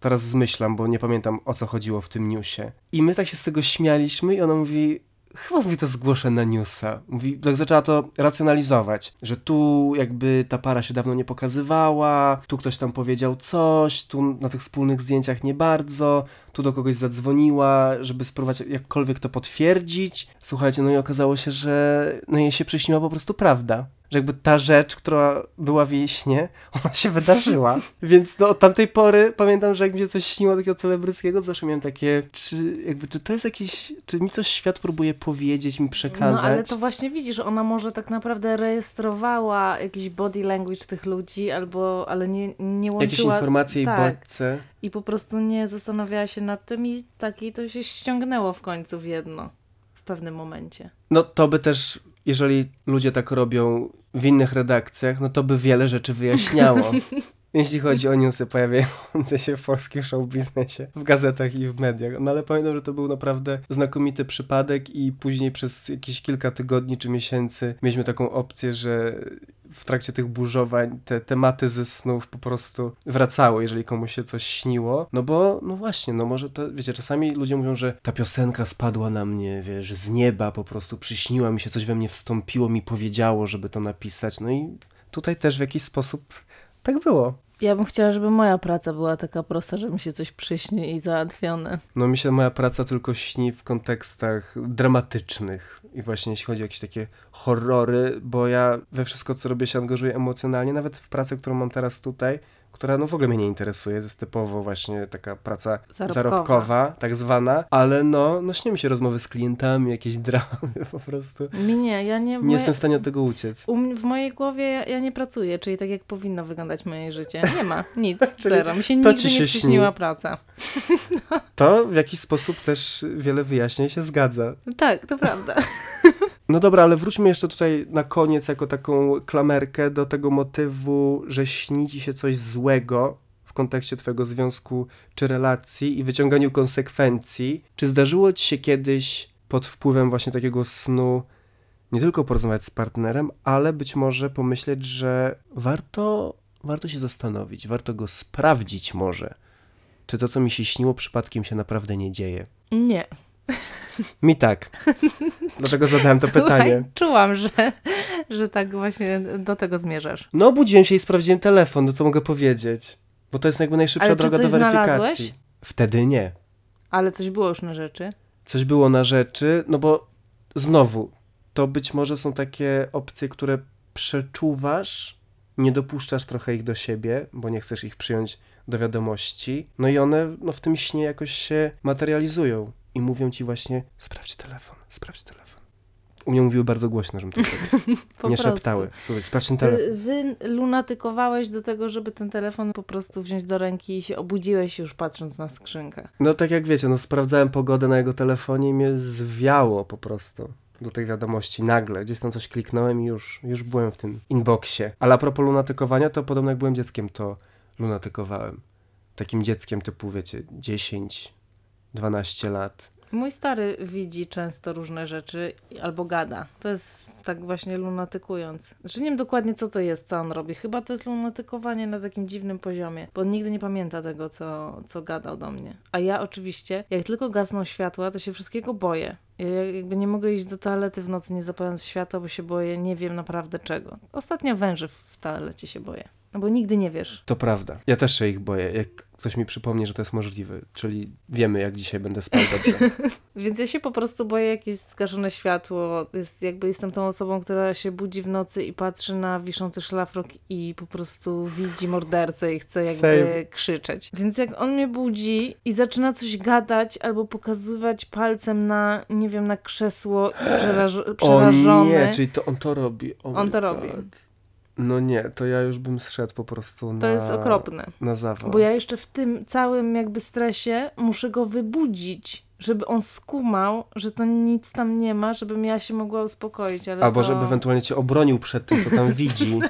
Teraz zmyślam, bo nie pamiętam o co chodziło w tym newsie. I my tak się z tego śmialiśmy i ona mówi, chyba mówi to zgłoszę na newsa. Mówi, tak zaczęła to racjonalizować, że tu jakby ta para się dawno nie pokazywała, tu ktoś tam powiedział coś, tu na tych wspólnych zdjęciach nie bardzo, tu do kogoś zadzwoniła, żeby spróbować jakkolwiek to potwierdzić. Słuchajcie, no i okazało się, że no jej się przyśniła po prostu prawda. Że jakby ta rzecz, która była w jej śnie, ona się wydarzyła. Więc no, od tamtej pory pamiętam, że jak mi się coś śniło takiego celebryckiego, to zawsze miałem takie, czy jakby, czy to jest jakiś, czy mi coś świat próbuje powiedzieć, mi przekazać? No ale to właśnie widzisz, ona może tak naprawdę rejestrowała jakiś body language tych ludzi, albo, ale nie, nie łączyła... Jakieś informacje i tak, bodźce. I po prostu nie zastanawiała się nad tym i takiej to się ściągnęło w końcu w jedno. W pewnym momencie. No to by też, jeżeli ludzie tak robią w innych redakcjach, no to by wiele rzeczy wyjaśniało. Jeśli chodzi o newsy pojawiające się w polskim show biznesie, w gazetach i w mediach. No ale pamiętam, że to był naprawdę znakomity przypadek i później przez jakieś kilka tygodni czy miesięcy mieliśmy taką opcję, że w trakcie tych burzowań te tematy ze snów po prostu wracały, jeżeli komuś się coś śniło. No bo, no właśnie, no może to, wiecie, czasami ludzie mówią, że ta piosenka spadła na mnie, wiesz, z nieba po prostu przyśniła mi się, coś we mnie wstąpiło, mi powiedziało, żeby to napisać. No i tutaj też w jakiś sposób tak było. Ja bym chciała, żeby moja praca była taka prosta, że mi się coś przyśnie i załatwione. No mi się moja praca tylko śni w kontekstach dramatycznych i właśnie jeśli chodzi o jakieś takie horrory, bo ja we wszystko, co robię się angażuję emocjonalnie, nawet w pracę, którą mam teraz tutaj, która no w ogóle mnie nie interesuje, to jest typowo właśnie taka praca Zarobkowa. zarobkowa, tak zwana, ale no, no śnią mi się rozmowy z klientami, jakieś dramy po prostu. Mi nie, ja nie... Nie moje- jestem w stanie od tego uciec. W mojej głowie ja, ja nie pracuję, czyli tak jak powinno wyglądać moje życie. Nie ma, nic, zero. Mi się to nigdy ci nie się przyśniła śni. praca. To w jakiś sposób też wiele wyjaśnień się zgadza. Tak, to prawda. No dobra, ale wróćmy jeszcze tutaj na koniec jako taką klamerkę do tego motywu, że śni ci się coś złego w kontekście twojego związku czy relacji i wyciąganiu konsekwencji. Czy zdarzyło ci się kiedyś pod wpływem właśnie takiego snu nie tylko porozmawiać z partnerem, ale być może pomyśleć, że warto, warto się zastanowić, warto go sprawdzić może. Czy to, co mi się śniło, przypadkiem się naprawdę nie dzieje? Nie. Mi tak. Dlaczego zadałem to Słuchaj, pytanie? Czułam, że, że tak właśnie do tego zmierzasz. No, obudziłem się i sprawdziłem telefon, no co mogę powiedzieć? Bo to jest jakby najszybsza Ale droga do weryfikacji. znalazłeś? Wtedy nie. Ale coś było już na rzeczy. Coś było na rzeczy, no bo znowu, to być może są takie opcje, które przeczuwasz, nie dopuszczasz trochę ich do siebie, bo nie chcesz ich przyjąć do wiadomości, no i one no, w tym śnie jakoś się materializują i mówią ci właśnie, sprawdź telefon, sprawdź telefon. U mnie mówiły bardzo głośno, żebym to zrobił. Nie szeptały. Słuchaj, sprawdź ten telefon. Wy, wy lunatykowałeś do tego, żeby ten telefon po prostu wziąć do ręki i się obudziłeś już patrząc na skrzynkę. No tak jak wiecie, no sprawdzałem pogodę na jego telefonie i mnie zwiało po prostu do tej wiadomości nagle. Gdzieś tam coś kliknąłem i już, już byłem w tym inboxie. Ale a propos lunatykowania, to podobno jak byłem dzieckiem, to lunatykowałem. Takim dzieckiem typu, wiecie, 10, 12 lat. Mój stary widzi często różne rzeczy albo gada. To jest tak właśnie lunatykując. Znaczy nie wiem dokładnie co to jest, co on robi. Chyba to jest lunatykowanie na takim dziwnym poziomie, bo on nigdy nie pamięta tego, co, co gadał do mnie. A ja oczywiście, jak tylko gasną światła, to się wszystkiego boję. Ja jakby nie mogę iść do toalety w nocy nie zapalając światła, bo się boję, nie wiem naprawdę czego. Ostatnio węży w toalecie się boję. No bo nigdy nie wiesz. To prawda. Ja też się ich boję, jak ktoś mi przypomni, że to jest możliwe. Czyli wiemy, jak dzisiaj będę spał dobrze. Więc ja się po prostu boję, jak jest zgaszone światło. Jest, jakby jestem tą osobą, która się budzi w nocy i patrzy na wiszący szlafrok i po prostu widzi mordercę i chce jakby Same. krzyczeć. Więc jak on mnie budzi i zaczyna coś gadać albo pokazywać palcem na, nie wiem, na krzesło przeraż- o przerażony. nie, czyli to on to robi. Oh On to robi. No nie, to ja już bym zszedł po prostu na... To jest okropne. Na zawał. Bo ja jeszcze w tym całym jakby stresie muszę go wybudzić, żeby on skumał, że to nic tam nie ma, żebym ja się mogła uspokoić. Ale Albo to... żeby ewentualnie cię obronił przed tym, co tam widzi.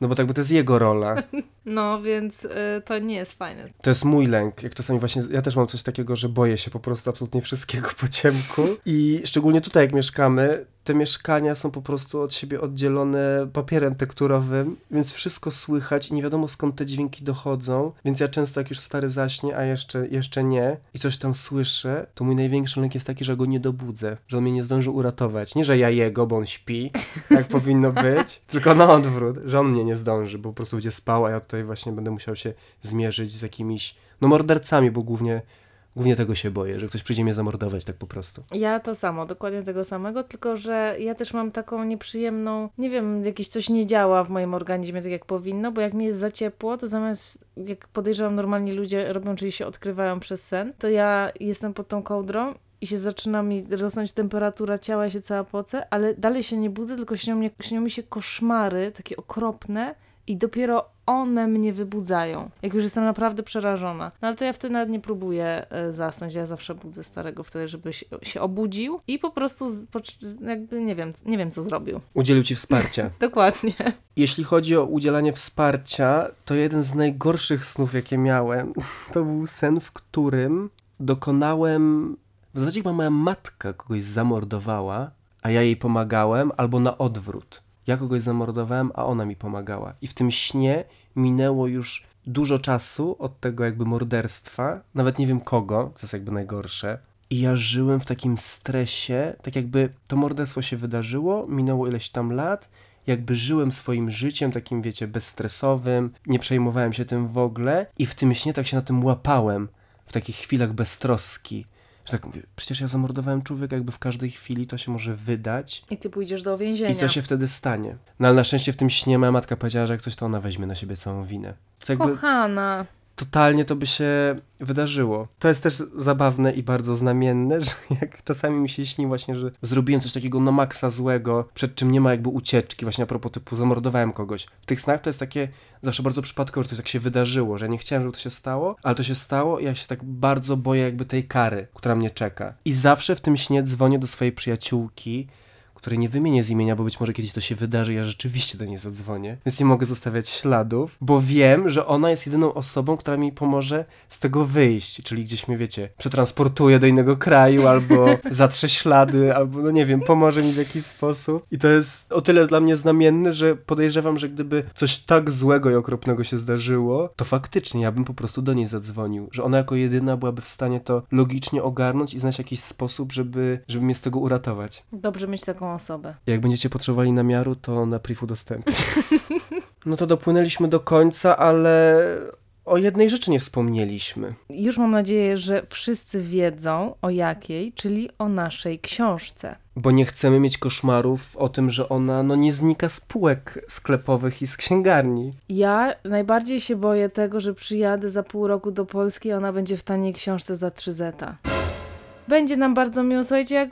No bo tak, bo to jest jego rola. No, więc y, to nie jest fajne. To jest mój lęk. Jak czasami właśnie, ja też mam coś takiego, że boję się po prostu absolutnie wszystkiego po ciemku. I szczególnie tutaj, jak mieszkamy, te mieszkania są po prostu od siebie oddzielone papierem tekturowym, więc wszystko słychać i nie wiadomo skąd te dźwięki dochodzą. Więc ja często, jak już stary zaśnie, a jeszcze, jeszcze nie, i coś tam słyszę, to mój największy lęk jest taki, że go nie dobudzę, że on mnie nie zdąży uratować. Nie, że ja jego, bo on śpi, tak powinno być, tylko na odwrót, że on mnie nie zdąży, bo po prostu będzie spał, a ja tutaj właśnie będę musiał się zmierzyć z jakimiś, no mordercami, bo głównie, głównie tego się boję, że ktoś przyjdzie mnie zamordować tak po prostu. Ja to samo, dokładnie tego samego, tylko że ja też mam taką nieprzyjemną, nie wiem, jakieś coś nie działa w moim organizmie tak jak powinno, bo jak mi jest za ciepło, to zamiast, jak podejrzewam normalni ludzie robią, czyli się odkrywają przez sen, to ja jestem pod tą kołdrą i się zaczyna mi rosnąć temperatura ciała, się cała pocę, ale dalej się nie budzę, tylko śnią, mnie, śnią mi się koszmary, takie okropne i dopiero one mnie wybudzają, jak już jestem naprawdę przerażona. No ale to ja wtedy nawet nie próbuję e, zasnąć, ja zawsze budzę starego wtedy, żeby się, obudził i po prostu jakby nie wiem, nie wiem co zrobił. Udzielił ci wsparcia. Dokładnie. Jeśli chodzi o udzielanie wsparcia, to jeden z najgorszych snów, jakie miałem, to był sen, w którym dokonałem. W zasadzie chyba moja matka kogoś zamordowała, a ja jej pomagałem, albo na odwrót. Ja kogoś zamordowałem, a ona mi pomagała. I w tym śnie minęło już dużo czasu od tego jakby morderstwa, nawet nie wiem kogo, co jest jakby najgorsze. I ja żyłem w takim stresie, tak jakby to morderstwo się wydarzyło, minęło ileś tam lat, jakby żyłem swoim życiem, takim wiecie, bezstresowym, nie przejmowałem się tym w ogóle i w tym śnie tak się na tym łapałem, w takich chwilach beztroski. Że tak mówię, przecież ja zamordowałem człowieka, jakby w każdej chwili to się może wydać I ty pójdziesz do więzienia. i co się wtedy stanie. No ale na szczęście w tym śnie moja matka powiedziała, że jak coś, to ona weźmie na siebie całą winę. Co jakby Kochana. Totalnie to by się wydarzyło. To jest też zabawne i bardzo znamienne, że jak czasami mi się śni właśnie, że zrobiłem coś takiego na maksa złego, przed czym nie ma jakby ucieczki, właśnie a propos typu zamordowałem kogoś. W tych snach to jest takie zawsze bardzo przypadkowe, że coś tak się wydarzyło, że ja nie chciałem, żeby to się stało, ale to się stało i ja się tak bardzo boję jakby tej kary, która mnie czeka. I zawsze w tym śnie dzwonię do swojej przyjaciółki, której nie wymienię z imienia, bo być może kiedyś to się wydarzy, ja rzeczywiście do niej zadzwonię, więc nie mogę zostawiać śladów, bo wiem, że ona jest jedyną osobą, która mi pomoże z tego wyjść, czyli gdzieś mnie, wiecie, przetransportuje do innego kraju, albo zatrze ślady, albo no nie wiem, pomoże mi w jakiś sposób. I to jest o tyle dla mnie znamienne, że podejrzewam, że gdyby coś tak złego i okropnego się zdarzyło, to faktycznie ja bym po prostu do niej zadzwonił, że ona jako jedyna byłaby w stanie to logicznie ogarnąć i znaleźć jakiś sposób, żeby, żeby mnie z tego uratować. Dobrze mieć taką osobę. Jak będziecie potrzebowali namiaru, to na priv udostępnię. No to dopłynęliśmy do końca, ale o jednej rzeczy nie wspomnieliśmy. Już mam nadzieję, że wszyscy wiedzą o jakiej, czyli o naszej książce. Bo nie chcemy mieć koszmarów o tym, że ona no, nie znika z półek sklepowych i z księgarni. Ja najbardziej się boję tego, że przyjadę za pół roku do Polski i ona będzie w taniej książce za 3 zeta. Będzie nam bardzo miło, słuchajcie, jak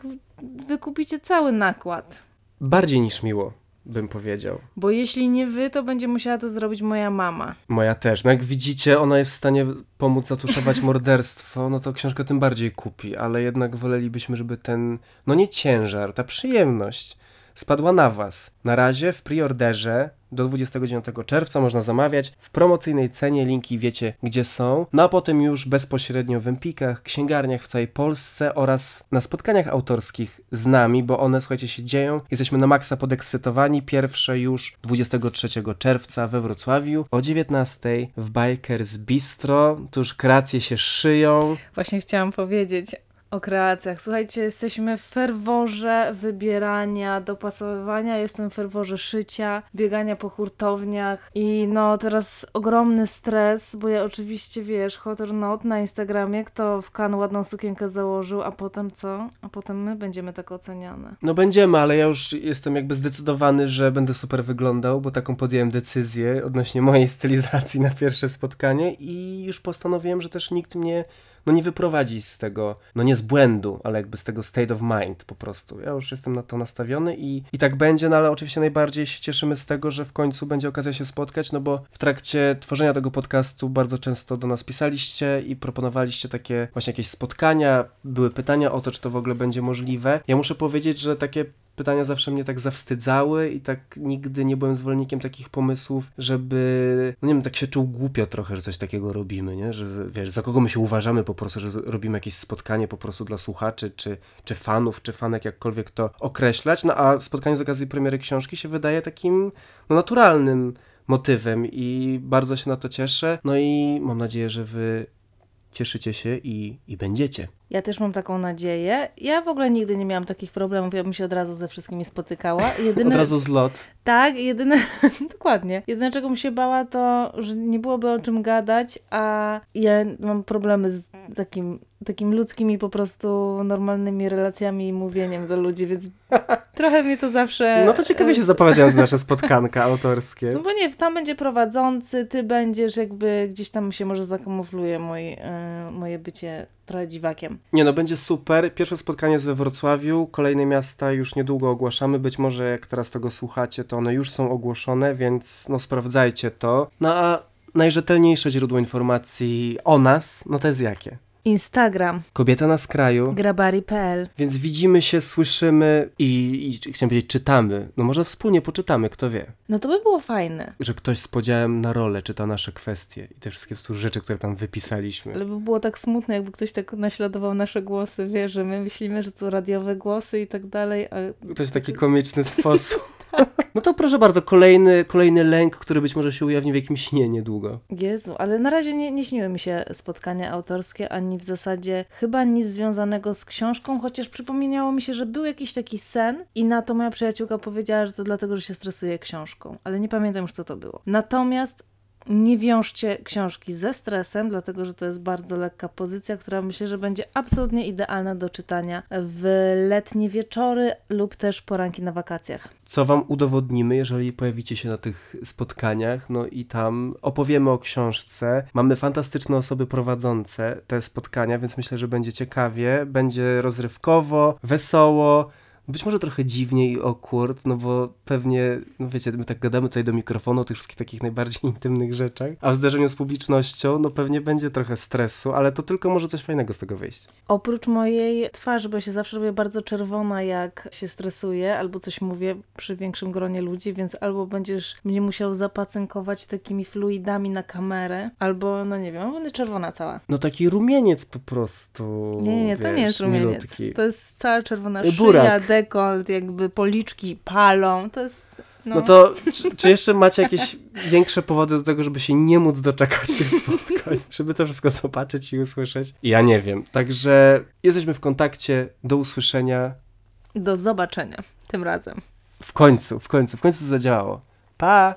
wykupicie cały nakład. Bardziej niż miło, bym powiedział. Bo jeśli nie wy, to będzie musiała to zrobić moja mama. Moja też. No jak widzicie, ona jest w stanie pomóc zatuszować morderstwo, no to książkę tym bardziej kupi, ale jednak wolelibyśmy, żeby ten, no nie ciężar, ta przyjemność spadła na was. Na razie w preorderze do 29 czerwca można zamawiać w promocyjnej cenie, linki wiecie gdzie są, no a potem już bezpośrednio w Empikach, księgarniach w całej Polsce oraz na spotkaniach autorskich z nami, bo one słuchajcie się dzieją. Jesteśmy na maksa podekscytowani. Pierwsze już 23 czerwca we Wrocławiu o 19 w Bikers Bistro. Tu już kreacje się szyją. Właśnie chciałam powiedzieć o kreacjach. Słuchajcie, jesteśmy w ferworze wybierania, dopasowywania, jestem w ferworze szycia, biegania po hurtowniach i no teraz ogromny stres, bo ja oczywiście, wiesz, hot or not na Instagramie, kto w kan ładną sukienkę założył, a potem co? A potem my będziemy tak oceniane. No będziemy, ale ja już jestem jakby zdecydowany, że będę super wyglądał, bo taką podjąłem decyzję odnośnie mojej stylizacji na pierwsze spotkanie i już postanowiłem, że też nikt mnie no nie wyprowadzi z tego, no nie z błędu, ale jakby z tego state of mind po prostu. Ja już jestem na to nastawiony i, i tak będzie, no ale oczywiście najbardziej się cieszymy z tego, że w końcu będzie okazja się spotkać, no bo w trakcie tworzenia tego podcastu bardzo często do nas pisaliście i proponowaliście takie właśnie jakieś spotkania, były pytania o to, czy to w ogóle będzie możliwe. Ja muszę powiedzieć, że takie pytania zawsze mnie tak zawstydzały i tak nigdy nie byłem zwolennikiem takich pomysłów, żeby, no nie wiem, tak się czuł głupio trochę, że coś takiego robimy, nie? Że wiesz, za kogo my się uważamy po prostu, że robimy jakieś spotkanie po prostu dla słuchaczy, czy, czy fanów, czy fanek, jakkolwiek to określać, no a spotkanie z okazji premiery książki się wydaje takim, no naturalnym motywem i bardzo się na to cieszę, no i mam nadzieję, że wy cieszycie się i, i będziecie. Ja też mam taką nadzieję. Ja w ogóle nigdy nie miałam takich problemów, ja bym się od razu ze wszystkimi spotykała. Jedyne, Od razu zlot. Tak, jedyne, dokładnie. Jedyne czego bym się bała to, że nie byłoby o czym gadać, a ja mam problemy z takim, takim ludzkimi po prostu normalnymi relacjami i mówieniem do ludzi, więc trochę mnie to zawsze... No to ciekawie się zapowiadają nasze spotkanka autorskie. No bo nie, tam będzie prowadzący, ty będziesz jakby gdzieś tam się może zakamufluje mój, e, moje bycie trochę dziwakiem. Nie no, będzie super. Pierwsze spotkanie jest we Wrocławiu, kolejne miasta już niedługo ogłaszamy. Być może jak teraz tego słuchacie, to one już są ogłoszone, więc no sprawdzajcie to. No a najrzetelniejsze źródło informacji o nas, no to jest jakie? Instagram, Kobieta na skraju. grabari.pl Więc widzimy się, słyszymy i, i chciałem powiedzieć czytamy. No może wspólnie poczytamy, kto wie. No to by było fajne. Że ktoś z podziałem na rolę czyta nasze kwestie i te wszystkie rzeczy, które tam wypisaliśmy. Ale by było tak smutne, jakby ktoś tak naśladował nasze głosy, wie, że my myślimy, że to radiowe głosy i tak dalej, a Ktoś w taki komiczny sposób. No to proszę bardzo, kolejny, kolejny lęk, który być może się ujawni w jakimś śnie niedługo. Jezu, ale na razie nie, nie śniły mi się spotkania autorskie, ani w zasadzie chyba nic związanego z książką, chociaż przypomniało mi się, że był jakiś taki sen i na to moja przyjaciółka powiedziała, że to dlatego, że się stresuje książką, ale nie pamiętam już co to było. Natomiast nie wiążcie książki ze stresem, dlatego że to jest bardzo lekka pozycja, która myślę, że będzie absolutnie idealna do czytania w letnie wieczory lub też poranki na wakacjach. Co wam udowodnimy, jeżeli pojawicie się na tych spotkaniach, no i tam opowiemy o książce. Mamy fantastyczne osoby prowadzące te spotkania, więc myślę, że będzie ciekawie, będzie rozrywkowo, wesoło. Być może trochę dziwnie i awkward, no bo pewnie, no wiecie, my tak gadamy tutaj do mikrofonu o tych wszystkich takich najbardziej intymnych rzeczach, a w zderzeniu z publicznością, no pewnie będzie trochę stresu, ale to tylko może coś fajnego z tego wyjść. Oprócz mojej twarzy, bo ja się zawsze robię bardzo czerwona, jak się stresuję, albo coś mówię przy większym gronie ludzi, więc albo będziesz mnie musiał zapacynkować takimi fluidami na kamerę, albo, no nie wiem, będę czerwona cała. No taki rumieniec po prostu. Nie, nie, nie, to nie wiesz, jest rumieniec. milutki. To jest cała czerwona Y, szyja, burak. Dekolt, jakby policzki palą, to jest... No, No to czy, czy jeszcze macie jakieś większe powody do tego, żeby się nie móc doczekać tych spotkań, żeby to wszystko zobaczyć i usłyszeć? Ja nie wiem. Także jesteśmy w kontakcie. Do usłyszenia. Do zobaczenia tym razem. W końcu, w końcu, w końcu zadziałało. Pa!